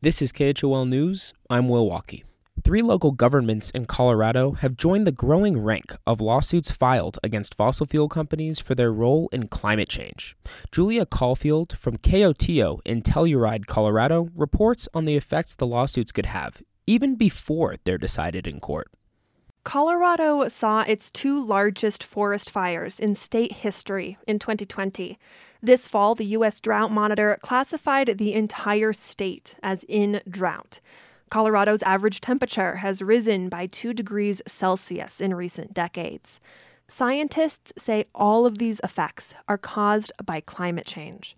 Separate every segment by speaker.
Speaker 1: This is KHOL News. I'm Will Walkey. Three local governments in Colorado have joined the growing rank of lawsuits filed against fossil fuel companies for their role in climate change. Julia Caulfield from KOTO in Telluride, Colorado, reports on the effects the lawsuits could have, even before they're decided in court.
Speaker 2: Colorado saw its two largest forest fires in state history in 2020. This fall, the U.S. Drought Monitor classified the entire state as in drought. Colorado's average temperature has risen by 2 degrees Celsius in recent decades. Scientists say all of these effects are caused by climate change.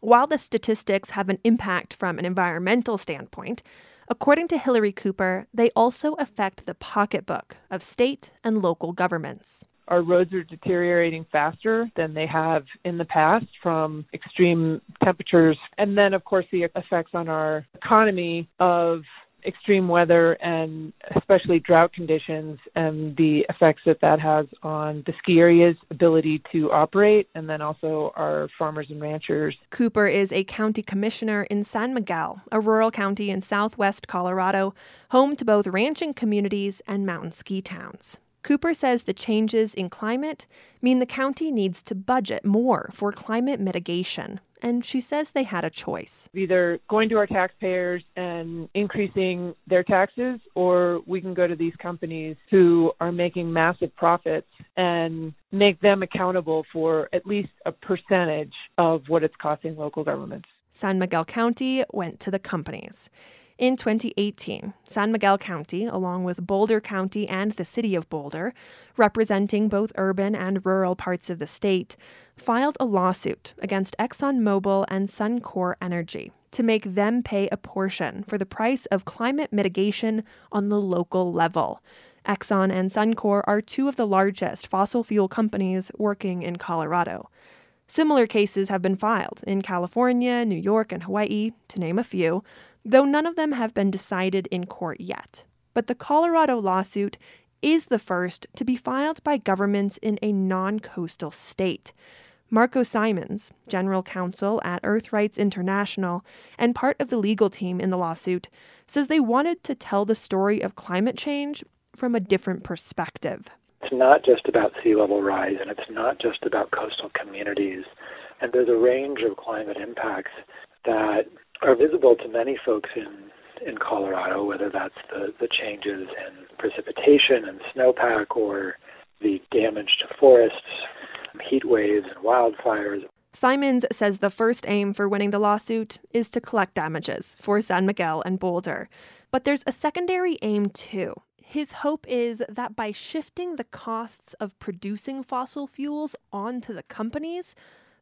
Speaker 2: While the statistics have an impact from an environmental standpoint, according to Hillary Cooper, they also affect the pocketbook of state and local governments
Speaker 3: our roads are deteriorating faster than they have in the past from extreme temperatures. And then, of course, the effects on our economy of extreme weather and especially drought conditions and the effects that that has on the ski area's ability to operate and then also our farmers and ranchers.
Speaker 2: Cooper is a county commissioner in San Miguel, a rural county in southwest Colorado, home to both ranching communities and mountain ski towns. Cooper says the changes in climate mean the county needs to budget more for climate mitigation. And she says they had a choice.
Speaker 3: Either going to our taxpayers and increasing their taxes, or we can go to these companies who are making massive profits and make them accountable for at least a percentage of what it's costing local governments.
Speaker 2: San Miguel County went to the companies. In 2018, San Miguel County, along with Boulder County and the City of Boulder, representing both urban and rural parts of the state, filed a lawsuit against ExxonMobil and Suncor Energy to make them pay a portion for the price of climate mitigation on the local level. Exxon and Suncor are two of the largest fossil fuel companies working in Colorado. Similar cases have been filed in California, New York, and Hawaii, to name a few, though none of them have been decided in court yet. But the Colorado lawsuit is the first to be filed by governments in a non coastal state. Marco Simons, general counsel at EarthRights International and part of the legal team in the lawsuit, says they wanted to tell the story of climate change from a different perspective.
Speaker 4: It's not just about sea level rise and it's not just about coastal communities. And there's a range of climate impacts that are visible to many folks in in Colorado, whether that's the, the changes in precipitation and snowpack or the damage to forests, heat waves and wildfires.
Speaker 2: Simons says the first aim for winning the lawsuit is to collect damages for San Miguel and Boulder. But there's a secondary aim too. His hope is that by shifting the costs of producing fossil fuels onto the companies,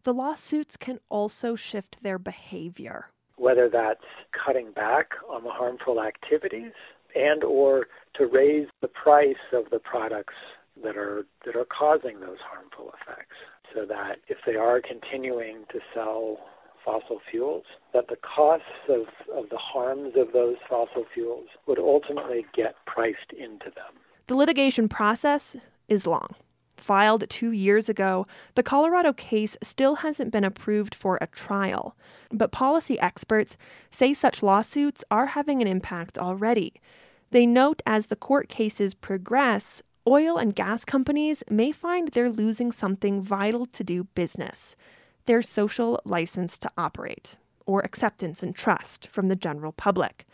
Speaker 2: the lawsuits can also shift their behavior
Speaker 4: whether that's cutting back on the harmful activities and or to raise the price of the products that are that are causing those harmful effects so that if they are continuing to sell fossil fuels that the costs of, of the harms of those fossil fuels would ultimately get priced into them.
Speaker 2: The litigation process is long filed two years ago, the Colorado case still hasn't been approved for a trial. But policy experts say such lawsuits are having an impact already. They note as the court cases progress, oil and gas companies may find they're losing something vital to do business their social license to operate, or acceptance and trust from the general public.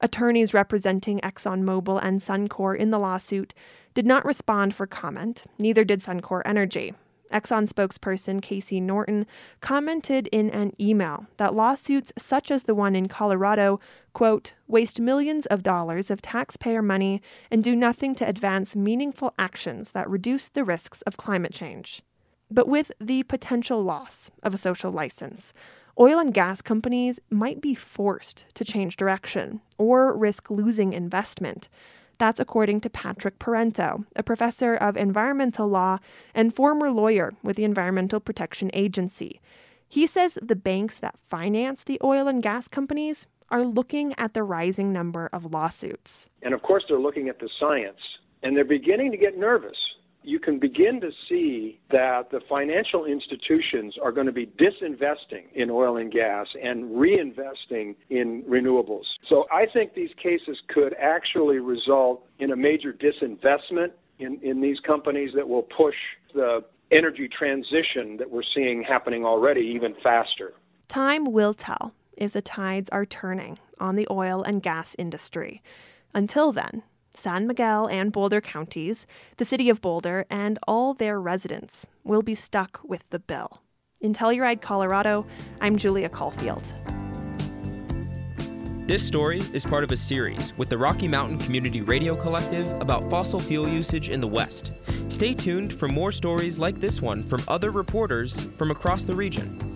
Speaker 2: Attorneys representing ExxonMobil and Suncor in the lawsuit did not respond for comment, neither did Suncor Energy. Exxon spokesperson Casey Norton commented in an email that lawsuits such as the one in Colorado, quote, waste millions of dollars of taxpayer money and do nothing to advance meaningful actions that reduce the risks of climate change. But with the potential loss of a social license, oil and gas companies might be forced to change direction or risk losing investment. That's according to Patrick Parenteau, a professor of environmental law and former lawyer with the Environmental Protection Agency. He says the banks that finance the oil and gas companies are looking at the rising number of lawsuits.
Speaker 5: And of course, they're looking at the science, and they're beginning to get nervous you can begin to see that the financial institutions are going to be disinvesting in oil and gas and reinvesting in renewables. So I think these cases could actually result in a major disinvestment in, in these companies that will push the energy transition that we're seeing happening already even faster.
Speaker 2: Time will tell if the tides are turning on the oil and gas industry. Until then, San Miguel and Boulder counties, the city of Boulder, and all their residents will be stuck with the bill. In Telluride, Colorado, I'm Julia Caulfield.
Speaker 1: This story is part of a series with the Rocky Mountain Community Radio Collective about fossil fuel usage in the West. Stay tuned for more stories like this one from other reporters from across the region.